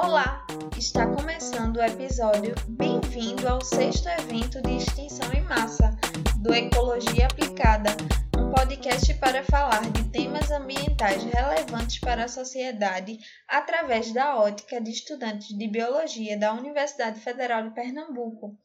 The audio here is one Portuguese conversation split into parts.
Olá! Está começando o episódio Bem-vindo ao sexto evento de extinção em massa do Ecologia Aplicada, um podcast para falar de temas ambientais relevantes para a sociedade através da ótica de estudantes de biologia da Universidade Federal de Pernambuco.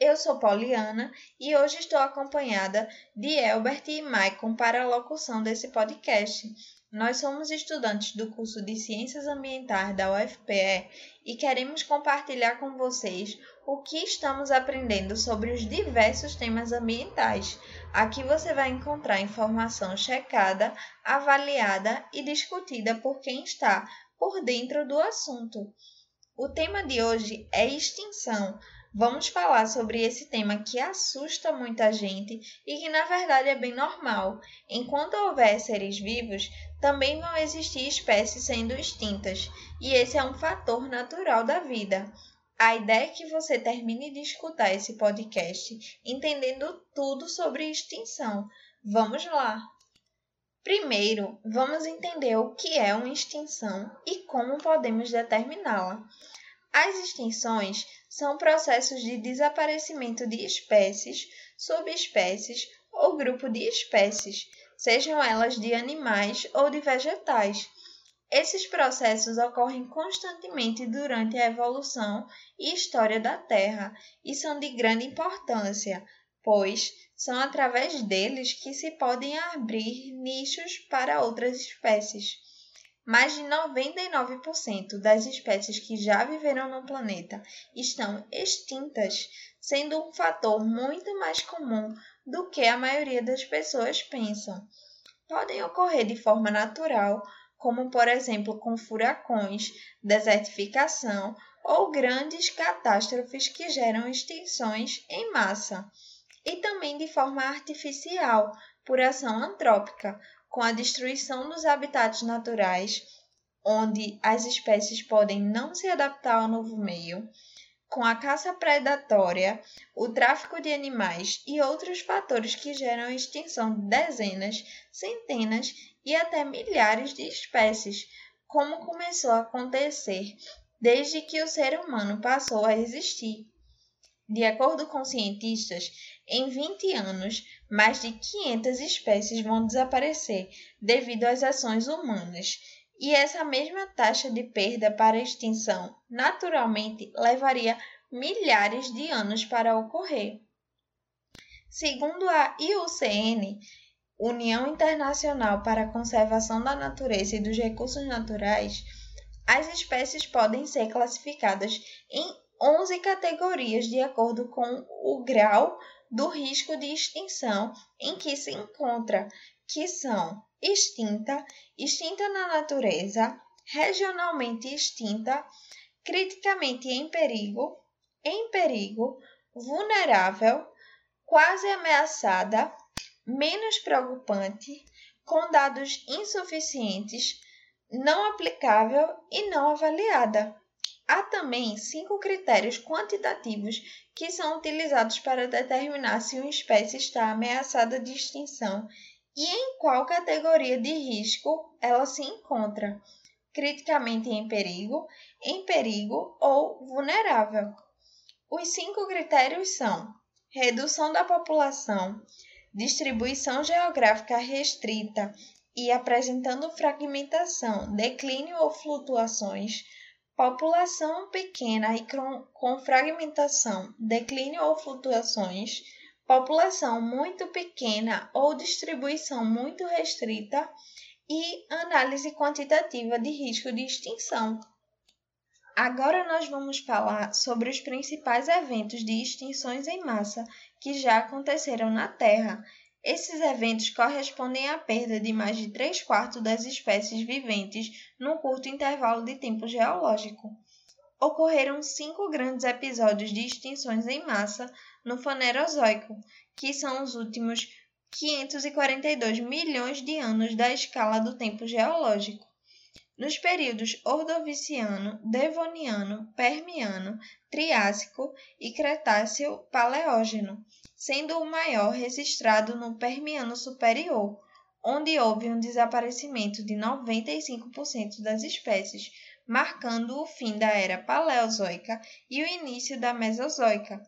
Eu sou Poliana e hoje estou acompanhada de Elbert e Maicon para a locução desse podcast. Nós somos estudantes do curso de Ciências Ambientais da UFPE e queremos compartilhar com vocês o que estamos aprendendo sobre os diversos temas ambientais. Aqui você vai encontrar informação checada, avaliada e discutida por quem está por dentro do assunto. O tema de hoje é extinção Vamos falar sobre esse tema que assusta muita gente e que na verdade é bem normal. Enquanto houver seres vivos, também vão existir espécies sendo extintas, e esse é um fator natural da vida. A ideia é que você termine de escutar esse podcast entendendo tudo sobre extinção. Vamos lá! Primeiro, vamos entender o que é uma extinção e como podemos determiná-la. As extinções são processos de desaparecimento de espécies, subespécies ou grupo de espécies, sejam elas de animais ou de vegetais. Esses processos ocorrem constantemente durante a evolução e história da Terra e são de grande importância, pois são através deles que se podem abrir nichos para outras espécies. Mais de 99% das espécies que já viveram no planeta estão extintas, sendo um fator muito mais comum do que a maioria das pessoas pensam. Podem ocorrer de forma natural, como por exemplo com furacões, desertificação ou grandes catástrofes que geram extinções em massa, e também de forma artificial, por ação antrópica, com a destruição dos habitats naturais, onde as espécies podem não se adaptar ao novo meio, com a caça predatória, o tráfico de animais e outros fatores que geram a extinção de dezenas, centenas e até milhares de espécies, como começou a acontecer desde que o ser humano passou a existir. De acordo com cientistas, em 20 anos, mais de 500 espécies vão desaparecer devido às ações humanas, e essa mesma taxa de perda para extinção naturalmente levaria milhares de anos para ocorrer. Segundo a IUCN, União Internacional para a Conservação da Natureza e dos Recursos Naturais, as espécies podem ser classificadas em 11 categorias de acordo com o grau do risco de extinção em que se encontra, que são extinta, extinta na natureza, regionalmente extinta, criticamente em perigo, em perigo, vulnerável, quase ameaçada, menos preocupante, com dados insuficientes, não aplicável e não avaliada. Há também cinco critérios quantitativos que são utilizados para determinar se uma espécie está ameaçada de extinção e em qual categoria de risco ela se encontra: criticamente em perigo, em perigo ou vulnerável. Os cinco critérios são redução da população, distribuição geográfica restrita e apresentando fragmentação, declínio ou flutuações população pequena e com fragmentação, declínio ou flutuações, população muito pequena ou distribuição muito restrita e análise quantitativa de risco de extinção. Agora nós vamos falar sobre os principais eventos de extinções em massa que já aconteceram na Terra esses eventos correspondem à perda de mais de 3 quartos das espécies viventes num curto intervalo de tempo geológico. Ocorreram cinco grandes episódios de extinções em massa no Fanerozoico, que são os últimos 542 milhões de anos da escala do tempo geológico. Nos períodos Ordoviciano, Devoniano, Permiano, Triássico e Cretáceo-Paleógeno, sendo o maior registrado no Permiano Superior, onde houve um desaparecimento de 95% das espécies, marcando o fim da era Paleozoica e o início da Mesozoica.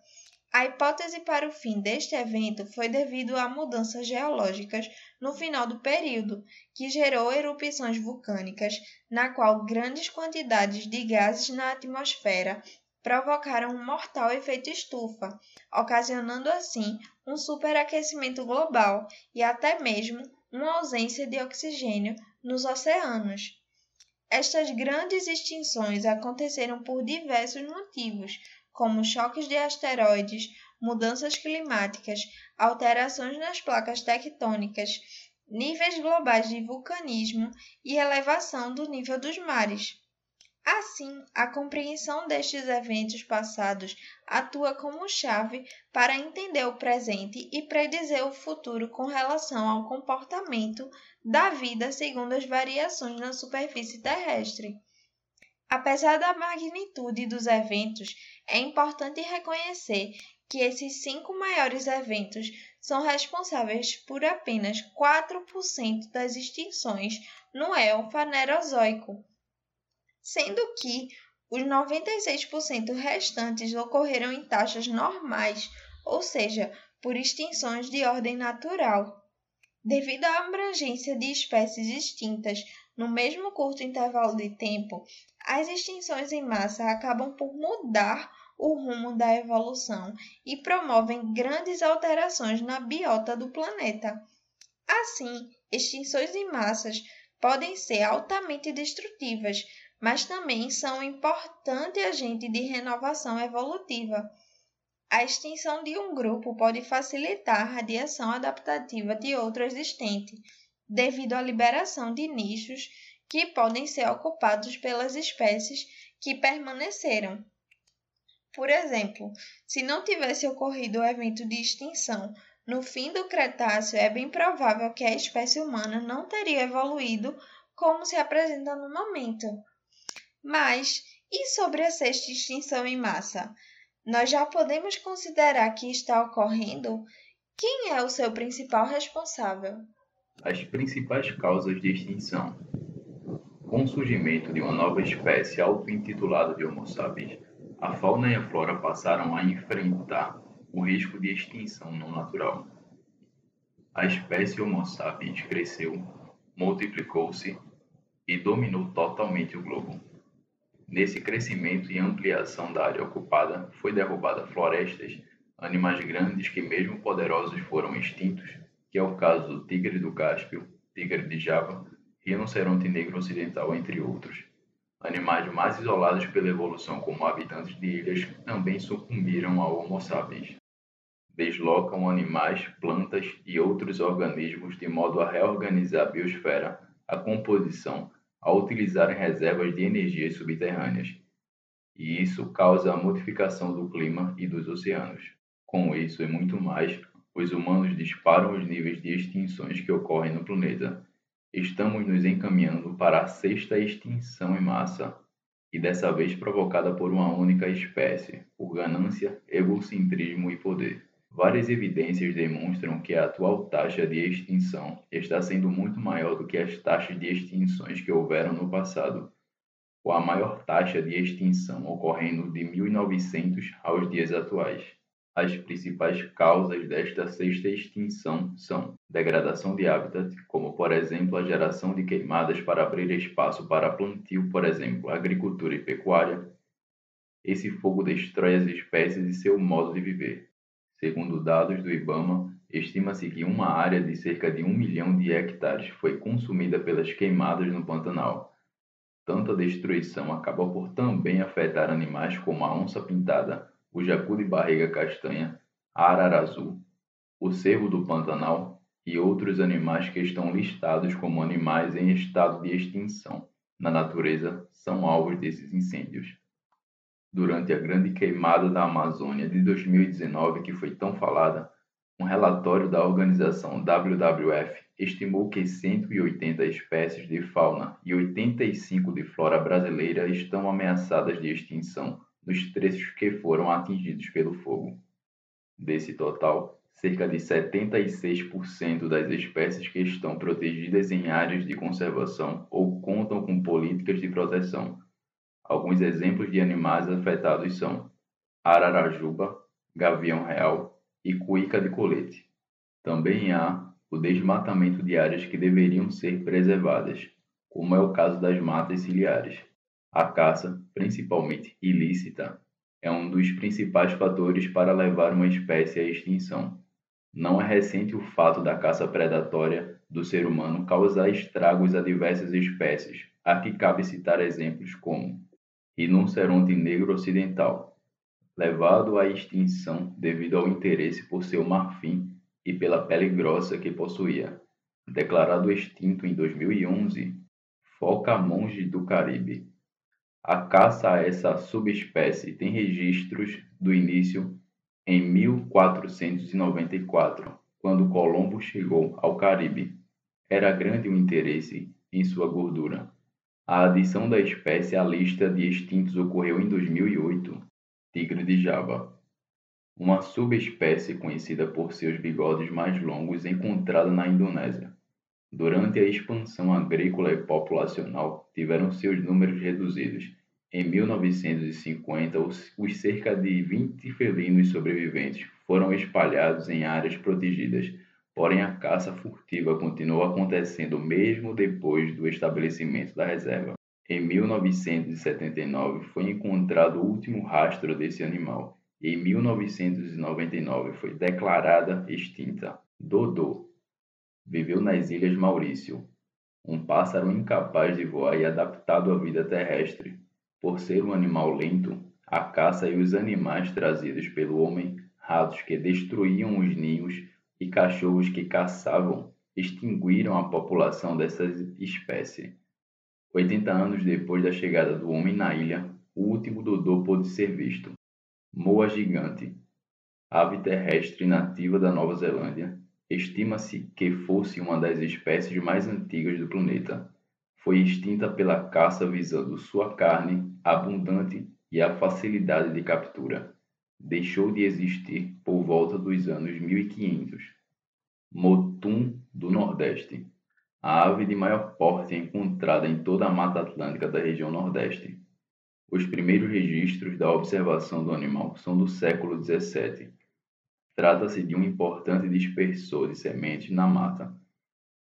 A hipótese para o fim deste evento foi devido a mudanças geológicas no final do período, que gerou erupções vulcânicas, na qual grandes quantidades de gases na atmosfera provocaram um mortal efeito estufa, ocasionando assim um superaquecimento global e até mesmo uma ausência de oxigênio nos oceanos. Estas grandes extinções aconteceram por diversos motivos, como choques de asteroides, mudanças climáticas, alterações nas placas tectônicas, níveis globais de vulcanismo e elevação do nível dos mares. Assim, a compreensão destes eventos passados atua como chave para entender o presente e predizer o futuro com relação ao comportamento da vida segundo as variações na superfície terrestre. Apesar da magnitude dos eventos, é importante reconhecer que esses cinco maiores eventos são responsáveis por apenas 4% das extinções no Elfa Nerozoico sendo que os 96% restantes ocorreram em taxas normais, ou seja, por extinções de ordem natural. Devido à abrangência de espécies extintas no mesmo curto intervalo de tempo, as extinções em massa acabam por mudar o rumo da evolução e promovem grandes alterações na biota do planeta. Assim, extinções em massas podem ser altamente destrutivas, mas também são um importante agente de renovação evolutiva. A extinção de um grupo pode facilitar a radiação adaptativa de outro existente, devido à liberação de nichos que podem ser ocupados pelas espécies que permaneceram. Por exemplo, se não tivesse ocorrido o evento de extinção no fim do Cretáceo, é bem provável que a espécie humana não teria evoluído como se apresenta no momento. Mas e sobre a sexta extinção em massa? Nós já podemos considerar que está ocorrendo? Quem é o seu principal responsável? As principais causas de extinção. Com o surgimento de uma nova espécie auto-intitulada de Homo sapiens, a fauna e a flora passaram a enfrentar o risco de extinção não natural. A espécie Homo sapiens cresceu, multiplicou-se e dominou totalmente o globo. Nesse crescimento e ampliação da área ocupada, foi derrubada florestas, animais grandes que mesmo poderosos foram extintos, que é o caso do tigre do Cáspio, tigre de Java, rinoceronte negro ocidental, entre outros. Animais mais isolados pela evolução como habitantes de ilhas também sucumbiram ao Homo sapiens. Deslocam animais, plantas e outros organismos de modo a reorganizar a biosfera, a composição, a utilizarem reservas de energias subterrâneas, e isso causa a modificação do clima e dos oceanos. Com isso e muito mais, os humanos disparam os níveis de extinções que ocorrem no planeta. Estamos nos encaminhando para a sexta extinção em massa, e dessa vez provocada por uma única espécie, por ganância, egocentrismo e poder. Várias evidências demonstram que a atual taxa de extinção está sendo muito maior do que as taxas de extinções que houveram no passado, com a maior taxa de extinção ocorrendo de 1900 aos dias atuais. As principais causas desta sexta extinção são degradação de habitat, como por exemplo a geração de queimadas para abrir espaço para plantio, por exemplo, agricultura e pecuária. Esse fogo destrói as espécies e seu modo de viver. Segundo dados do IBAMA, estima-se que uma área de cerca de um milhão de hectares foi consumida pelas queimadas no Pantanal. Tanta destruição acaba por também afetar animais como a onça-pintada, o jacu de barriga castanha, a arara azul, o cervo do Pantanal e outros animais que estão listados como animais em estado de extinção na natureza são alvos desses incêndios. Durante a grande queimada da Amazônia de 2019 que foi tão falada, um relatório da organização WWF estimou que 180 espécies de fauna e 85 de flora brasileira estão ameaçadas de extinção nos trechos que foram atingidos pelo fogo. Desse total, cerca de 76% das espécies que estão protegidas em áreas de conservação ou contam com políticas de proteção Alguns exemplos de animais afetados são ararajuba, gavião real e cuíca de colete. Também há o desmatamento de áreas que deveriam ser preservadas, como é o caso das matas ciliares. A caça, principalmente ilícita, é um dos principais fatores para levar uma espécie à extinção. Não é recente o fato da caça predatória do ser humano causar estragos a diversas espécies. Aqui cabe citar exemplos como rinoceronte negro ocidental, levado à extinção devido ao interesse por seu marfim e pela pele grossa que possuía. Declarado extinto em 2011, foca monge do Caribe. A caça a essa subespécie tem registros do início em 1494, quando Colombo chegou ao Caribe. Era grande o interesse em sua gordura. A adição da espécie à lista de extintos ocorreu em 2008. Tigre de Java. Uma subespécie conhecida por seus bigodes mais longos encontrada na Indonésia. Durante a expansão agrícola e populacional, tiveram seus números reduzidos. Em 1950, os, cerca de 20 felinos sobreviventes foram espalhados em áreas protegidas Porém, a caça furtiva continuou acontecendo mesmo depois do estabelecimento da reserva. Em 1979 foi encontrado o último rastro desse animal e em 1999 foi declarada extinta. Dodô viveu nas Ilhas Maurício, um pássaro incapaz de voar e adaptado à vida terrestre. Por ser um animal lento, a caça e os animais trazidos pelo homem, ratos que destruíam os ninhos e cachorros que caçavam extinguiram a população dessa espécie. 80 anos depois da chegada do homem na ilha, o último dodô pôde ser visto. Moa gigante, ave terrestre nativa da Nova Zelândia, estima-se que fosse uma das espécies mais antigas do planeta. Foi extinta pela caça visando sua carne abundante e a facilidade de captura deixou de existir por volta dos anos 1500. Motum do Nordeste. A ave de maior porte é encontrada em toda a Mata Atlântica da região Nordeste. Os primeiros registros da observação do animal são do século XVII. Trata-se de um importante dispersor de sementes na mata.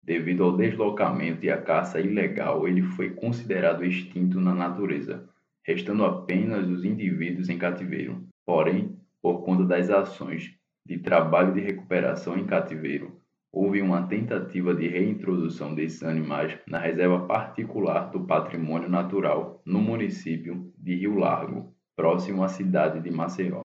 Devido ao deslocamento e à caça ilegal, ele foi considerado extinto na natureza, restando apenas os indivíduos em cativeiro. Porém, por conta das ações de trabalho de recuperação em cativeiro, houve uma tentativa de reintrodução desses animais na reserva particular do patrimônio natural no município de Rio Largo, próximo à cidade de Maceió.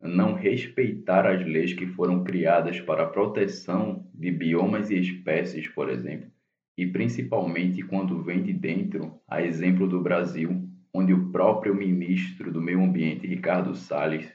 Não respeitar as leis que foram criadas para a proteção de biomas e espécies, por exemplo, e principalmente quando vem de dentro, a exemplo do Brasil, onde o próprio ministro do Meio Ambiente, Ricardo Salles,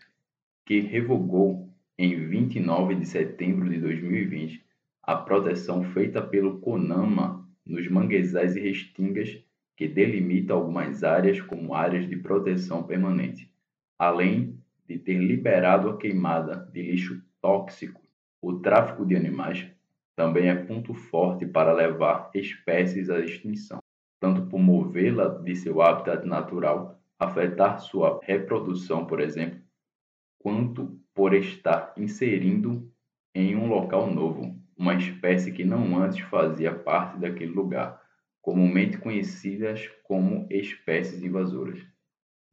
que revogou em 29 de setembro de 2020 a proteção feita pelo CONAMA nos manguezais e restingas que delimita algumas áreas como áreas de proteção permanente, além de ter liberado a queimada de lixo tóxico. O tráfico de animais também é ponto forte para levar espécies à extinção tanto por movê-la de seu habitat natural, afetar sua reprodução, por exemplo, quanto por estar inserindo em um local novo uma espécie que não antes fazia parte daquele lugar, comumente conhecidas como espécies invasoras.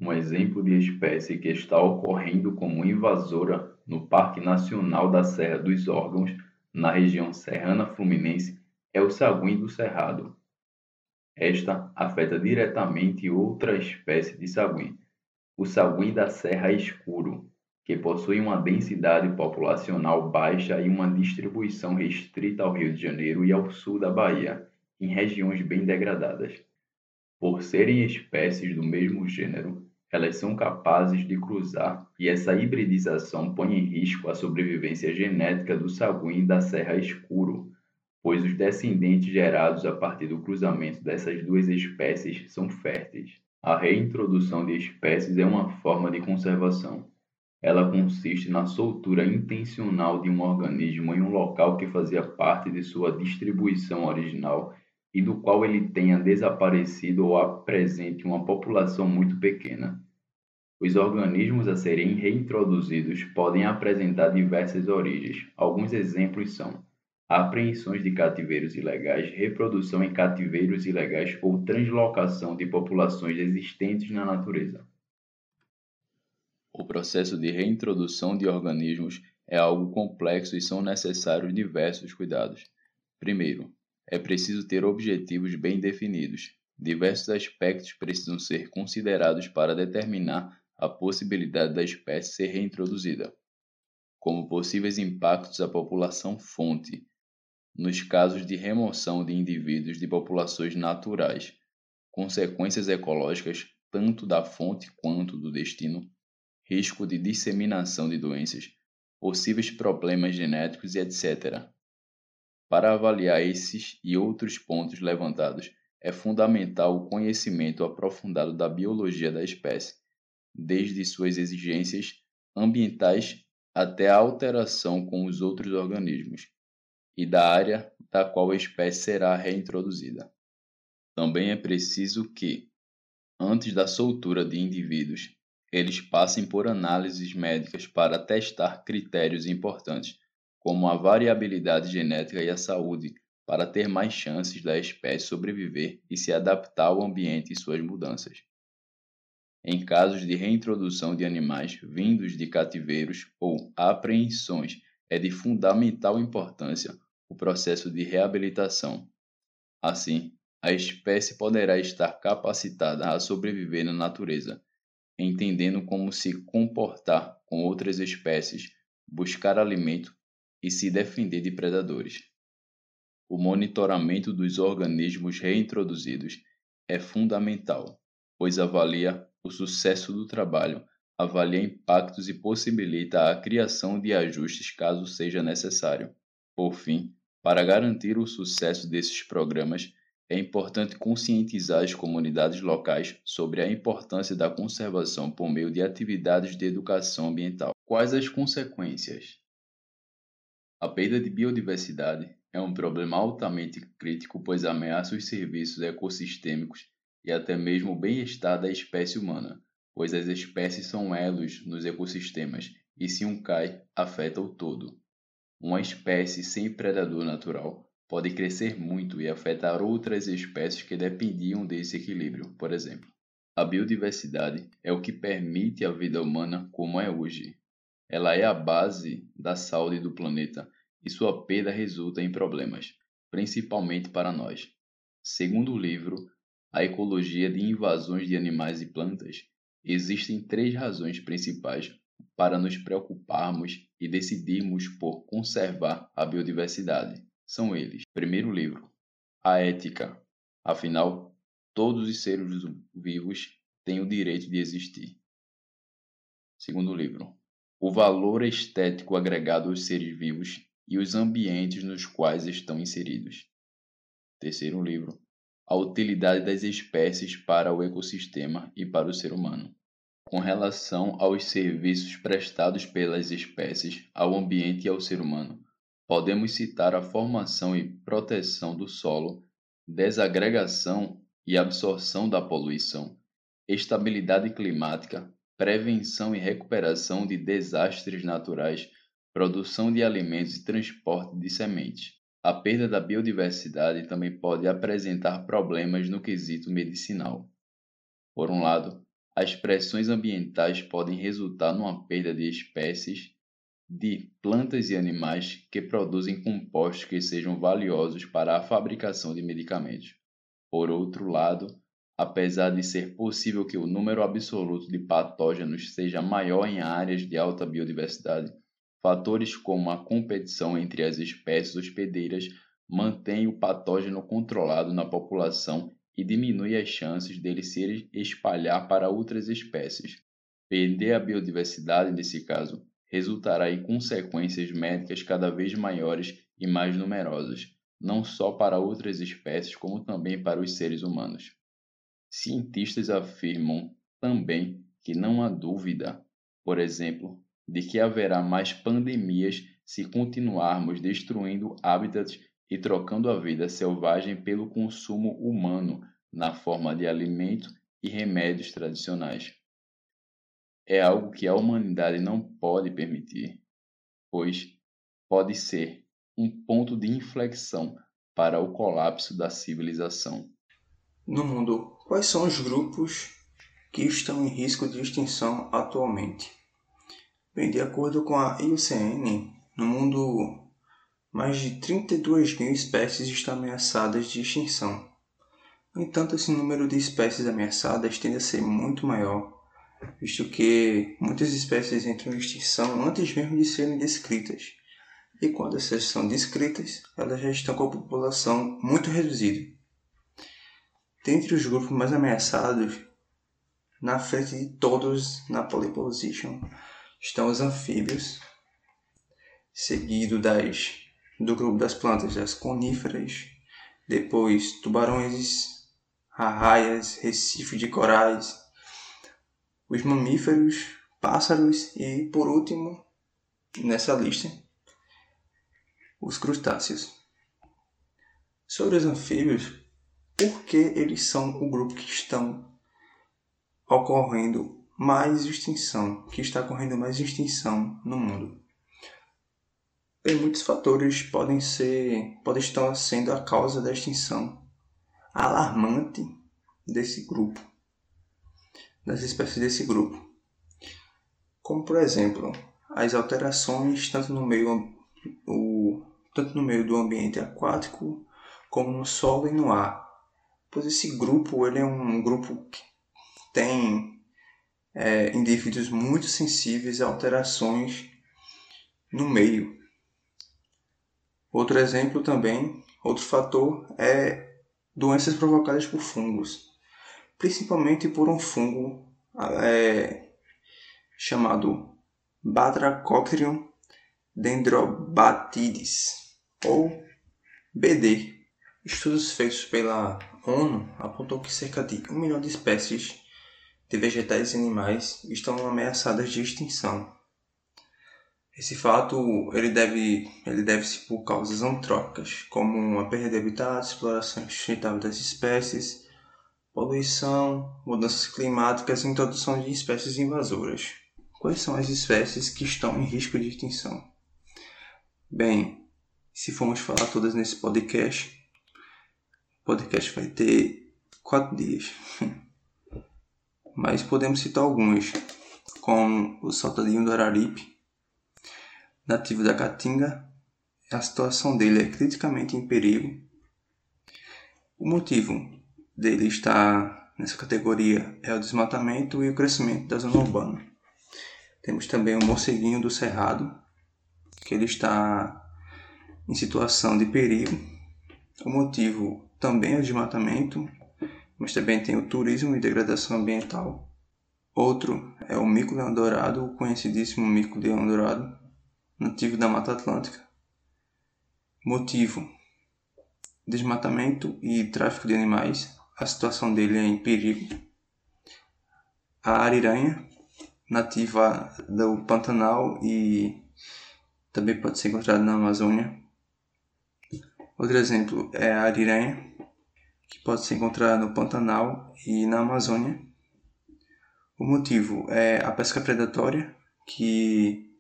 Um exemplo de espécie que está ocorrendo como invasora no Parque Nacional da Serra dos Órgãos, na região serrana fluminense, é o saguim do cerrado, esta afeta diretamente outra espécie de saguim, o saguim da Serra Escuro, que possui uma densidade populacional baixa e uma distribuição restrita ao Rio de Janeiro e ao sul da Bahia, em regiões bem degradadas. Por serem espécies do mesmo gênero, elas são capazes de cruzar e essa hibridização põe em risco a sobrevivência genética do saguim da Serra Escuro, pois os descendentes gerados a partir do cruzamento dessas duas espécies são férteis. A reintrodução de espécies é uma forma de conservação. Ela consiste na soltura intencional de um organismo em um local que fazia parte de sua distribuição original e do qual ele tenha desaparecido ou apresente uma população muito pequena. Os organismos a serem reintroduzidos podem apresentar diversas origens. Alguns exemplos são apreensões de cativeiros ilegais, reprodução em cativeiros ilegais ou translocação de populações existentes na natureza. O processo de reintrodução de organismos é algo complexo e são necessários diversos cuidados. Primeiro, é preciso ter objetivos bem definidos. Diversos aspectos precisam ser considerados para determinar a possibilidade da espécie ser reintroduzida, como possíveis impactos à população fonte, nos casos de remoção de indivíduos de populações naturais, consequências ecológicas tanto da fonte quanto do destino, risco de disseminação de doenças, possíveis problemas genéticos e etc. Para avaliar esses e outros pontos levantados, é fundamental o conhecimento aprofundado da biologia da espécie, desde suas exigências ambientais até a alteração com os outros organismos, e da área da qual a espécie será reintroduzida. Também é preciso que, antes da soltura de indivíduos, eles passem por análises médicas para testar critérios importantes, como a variabilidade genética e a saúde, para ter mais chances da espécie sobreviver e se adaptar ao ambiente e suas mudanças. Em casos de reintrodução de animais vindos de cativeiros ou apreensões, é de fundamental importância o processo de reabilitação. Assim, a espécie poderá estar capacitada a sobreviver na natureza, entendendo como se comportar com outras espécies, buscar alimento e se defender de predadores. O monitoramento dos organismos reintroduzidos é fundamental, pois avalia o sucesso do trabalho, avalia impactos e possibilita a criação de ajustes caso seja necessário. Por fim, para garantir o sucesso desses programas, é importante conscientizar as comunidades locais sobre a importância da conservação por meio de atividades de educação ambiental. Quais as consequências? A perda de biodiversidade é um problema altamente crítico, pois ameaça os serviços ecossistêmicos e até mesmo o bem-estar da espécie humana, pois as espécies são elos nos ecossistemas e se um cai, afeta o todo. Uma espécie sem predador natural pode crescer muito e afetar outras espécies que dependiam desse equilíbrio, por exemplo. A biodiversidade é o que permite a vida humana como é hoje, ela é a base da saúde do planeta e sua perda resulta em problemas, principalmente para nós. Segundo o livro A Ecologia de Invasões de Animais e Plantas, existem três razões principais para nos preocuparmos e decidirmos por conservar a biodiversidade. São eles: primeiro livro, a ética. Afinal, todos os seres vivos têm o direito de existir. Segundo livro, o valor estético agregado aos seres vivos e os ambientes nos quais estão inseridos. Terceiro livro, a utilidade das espécies para o ecossistema e para o ser humano. Com relação aos serviços prestados pelas espécies ao ambiente e ao ser humano, podemos citar a formação e proteção do solo, desagregação e absorção da poluição, estabilidade climática, prevenção e recuperação de desastres naturais, produção de alimentos e transporte de sementes. A perda da biodiversidade também pode apresentar problemas no quesito medicinal. Por um lado, as pressões ambientais podem resultar numa perda de espécies de plantas e animais que produzem compostos que sejam valiosos para a fabricação de medicamentos. Por outro lado, apesar de ser possível que o número absoluto de patógenos seja maior em áreas de alta biodiversidade, fatores como a competição entre as espécies hospedeiras mantêm o patógeno controlado na população e diminui as chances dele se espalhar para outras espécies. Perder a biodiversidade, nesse caso, resultará em consequências médicas cada vez maiores e mais numerosas, não só para outras espécies, como também para os seres humanos. Cientistas afirmam também que não há dúvida, por exemplo, de que haverá mais pandemias se continuarmos destruindo hábitats e trocando a vida selvagem pelo consumo humano na forma de alimento e remédios tradicionais. É algo que a humanidade não pode permitir, pois pode ser um ponto de inflexão para o colapso da civilização. No mundo, quais são os grupos que estão em risco de extinção atualmente? Bem, de acordo com a IUCN, no mundo mais de 32 mil espécies estão ameaçadas de extinção. No entanto, esse número de espécies ameaçadas tende a ser muito maior, visto que muitas espécies entram em extinção antes mesmo de serem descritas. E quando essas são descritas, elas já estão com a população muito reduzida. Dentre os grupos mais ameaçados, na frente de todos na pole position, estão os anfíbios, seguido das, do grupo das plantas das coníferas, depois tubarões, arraias, recifes de corais, os mamíferos, pássaros e, por último, nessa lista, os crustáceos. Sobre os anfíbios, por que eles são o grupo que estão ocorrendo mais extinção, que está ocorrendo mais extinção no mundo. Bem, muitos fatores podem ser, podem estar sendo a causa da extinção alarmante desse grupo, das espécies desse grupo. Como por exemplo, as alterações tanto no meio o, tanto no meio do ambiente aquático como no solo e no ar. Pois esse grupo ele é um grupo que tem é, indivíduos muito sensíveis a alterações no meio. Outro exemplo também, outro fator é doenças provocadas por fungos, principalmente por um fungo é, chamado Batrachocrium dendrobatides, ou BD. Estudos feitos pela ONU apontam que cerca de um milhão de espécies de vegetais e animais estão ameaçadas de extinção. Esse fato ele deve ele deve-se por causas antrópicas, como a perda de habitat, exploração sustentável das espécies, poluição, mudanças climáticas e introdução de espécies invasoras. Quais são as espécies que estão em risco de extinção? Bem, se formos falar todas nesse podcast, o podcast vai ter quatro dias. mas podemos citar alguns, como o saltadinho do Araripe, nativo da Caatinga, a situação dele é criticamente em perigo. O motivo dele estar nessa categoria é o desmatamento e o crescimento da zona urbana. Temos também o morceguinho do Cerrado, que ele está em situação de perigo. O motivo também o desmatamento mas também tem o turismo e degradação ambiental. Outro é o mico-leão dourado, o conhecidíssimo mico-leão dourado, nativo da Mata Atlântica. Motivo: desmatamento e tráfico de animais. A situação dele é em perigo. A ariranha, nativa do Pantanal e também pode ser encontrada na Amazônia. Outro exemplo é a ariranha, que pode ser encontrada no Pantanal e na Amazônia. O motivo é a pesca predatória, que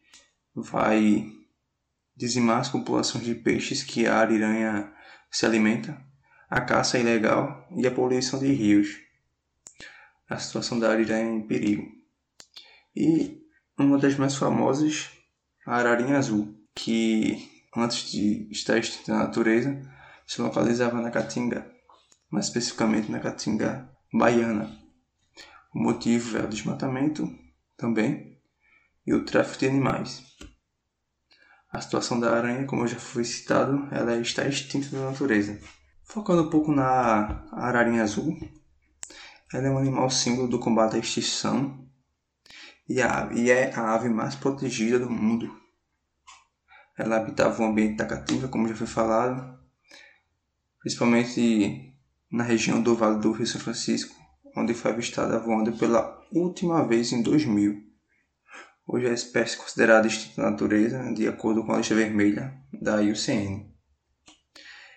vai dizimar as populações de peixes que a ariranha se alimenta, a caça ilegal e a poluição de rios. A situação da ariranha é em perigo. E uma das mais famosas, a ararinha azul, que antes de estar extinta na natureza, se localizava na Caatinga, mais especificamente na Caatinga baiana. O motivo é o desmatamento também e o tráfico de animais. A situação da aranha, como já foi citado, ela está extinta da natureza. Focando um pouco na ararinha azul, ela é um animal símbolo do combate à extinção e, é a ave mais protegida do mundo. Ela habitava o ambiente da caatinga, como já foi falado, principalmente na região do Vale do Rio São Francisco, onde foi avistada voando pela última vez em 2000. Hoje é a espécie considerada extinta da natureza, de acordo com a lista vermelha da IUCN.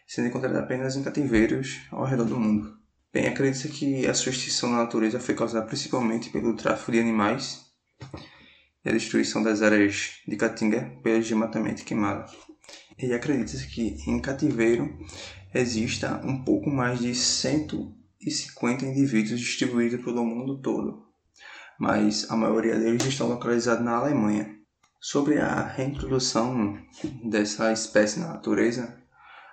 sendo encontrada apenas em cativeiros ao redor do mundo. Bem, acredita que a sua extinção na natureza foi causada principalmente pelo tráfico de animais e a destruição das áreas de caatinga pelo desmatamento queimado. E acredita-se que em cativeiro exista um pouco mais de 150 indivíduos distribuídos pelo mundo todo, mas a maioria deles estão localizados na Alemanha. Sobre a reintrodução dessa espécie na natureza,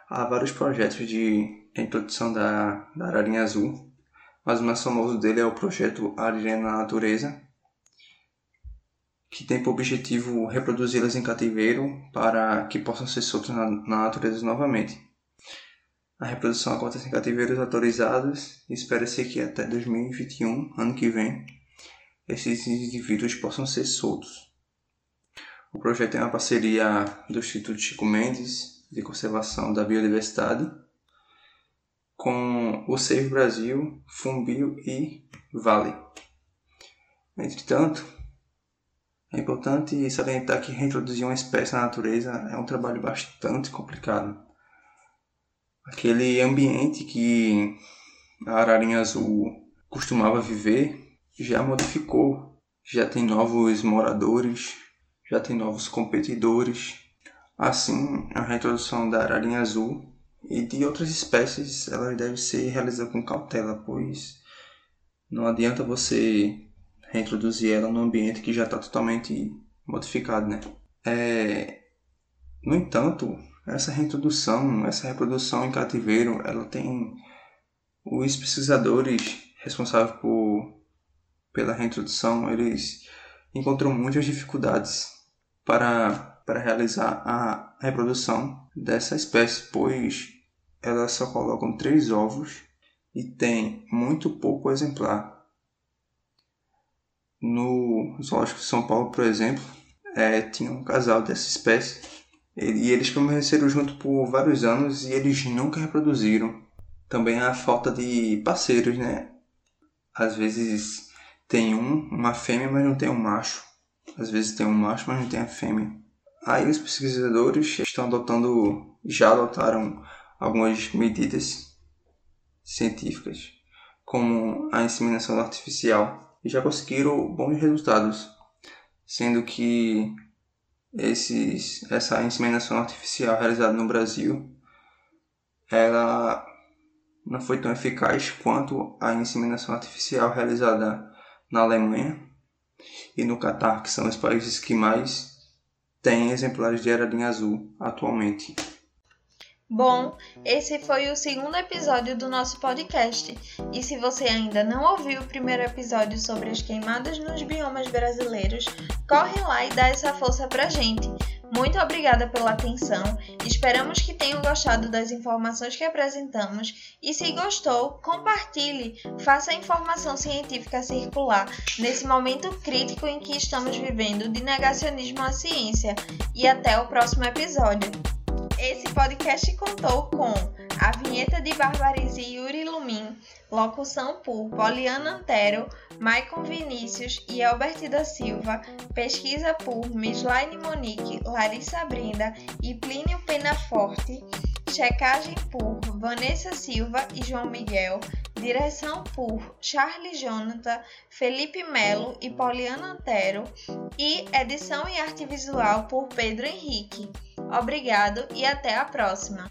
há vários projetos de reintrodução da, da ararinha azul, mas o mais famoso dele é o projeto Ararinha na Natureza, que tem por objetivo reproduzi-las em cativeiro para que possam ser soltas na, na natureza novamente. A reprodução acontece em cativeiros autorizados e espera-se que até 2021, ano que vem, esses indivíduos possam ser soltos. O projeto é uma parceria do Instituto Chico Mendes de Conservação da Biodiversidade com o Save Brasil, Fumbio e Vale. Entretanto, é importante salientar que reintroduzir uma espécie na natureza é um trabalho bastante complicado. Aquele ambiente que a ararinha azul costumava viver já modificou, já tem novos moradores, já tem novos competidores. Assim, a reintrodução da ararinha azul e de outras espécies ela deve ser realizada com cautela, pois não adianta você reintroduzir ela num ambiente que já está totalmente modificado, né? É... No entanto, essa reintrodução, essa reprodução em cativeiro, ela tem os pesquisadores responsáveis por pela reintrodução, eles encontram muitas dificuldades para para realizar a reprodução dessa espécie, pois elas só colocam três ovos e tem muito pouco exemplar. No Zoológico de São Paulo, por exemplo, é, tinha um casal dessa espécie e eles permaneceram juntos por vários anos e eles nunca reproduziram. Também a falta de parceiros, né? Às vezes tem um, uma fêmea, mas não tem um macho. Às vezes tem um macho, mas não tem a fêmea. Aí os pesquisadores estão adotando, já adotaram algumas medidas científicas, como a inseminação artificial, e já conseguiram bons resultados, sendo que esses, essa inseminação artificial realizada no Brasil ela não foi tão eficaz quanto a inseminação artificial realizada na Alemanha e no Catar, que são os países que mais têm exemplares de ararinha azul atualmente. Bom, esse foi o segundo episódio do nosso podcast. E se você ainda não ouviu o primeiro episódio sobre as queimadas nos biomas brasileiros, corre lá e dá essa força pra gente. Muito obrigada pela atenção. Esperamos que tenham gostado das informações que apresentamos e se gostou, compartilhe, faça a informação científica circular nesse momento crítico em que estamos vivendo de negacionismo à ciência. E até o próximo episódio. Esse podcast contou com a vinheta de Barbarize Yuri Lumin, locução por Poliana Antero, Maicon Vinícius e Albert da Silva, pesquisa por Mislaine Monique, Larissa Brinda e Plínio Penaforte, checagem por Vanessa Silva e João Miguel, direção por Charles Jonathan, Felipe Melo e Poliana Antero e edição e arte visual por Pedro Henrique. Obrigado e até a próxima!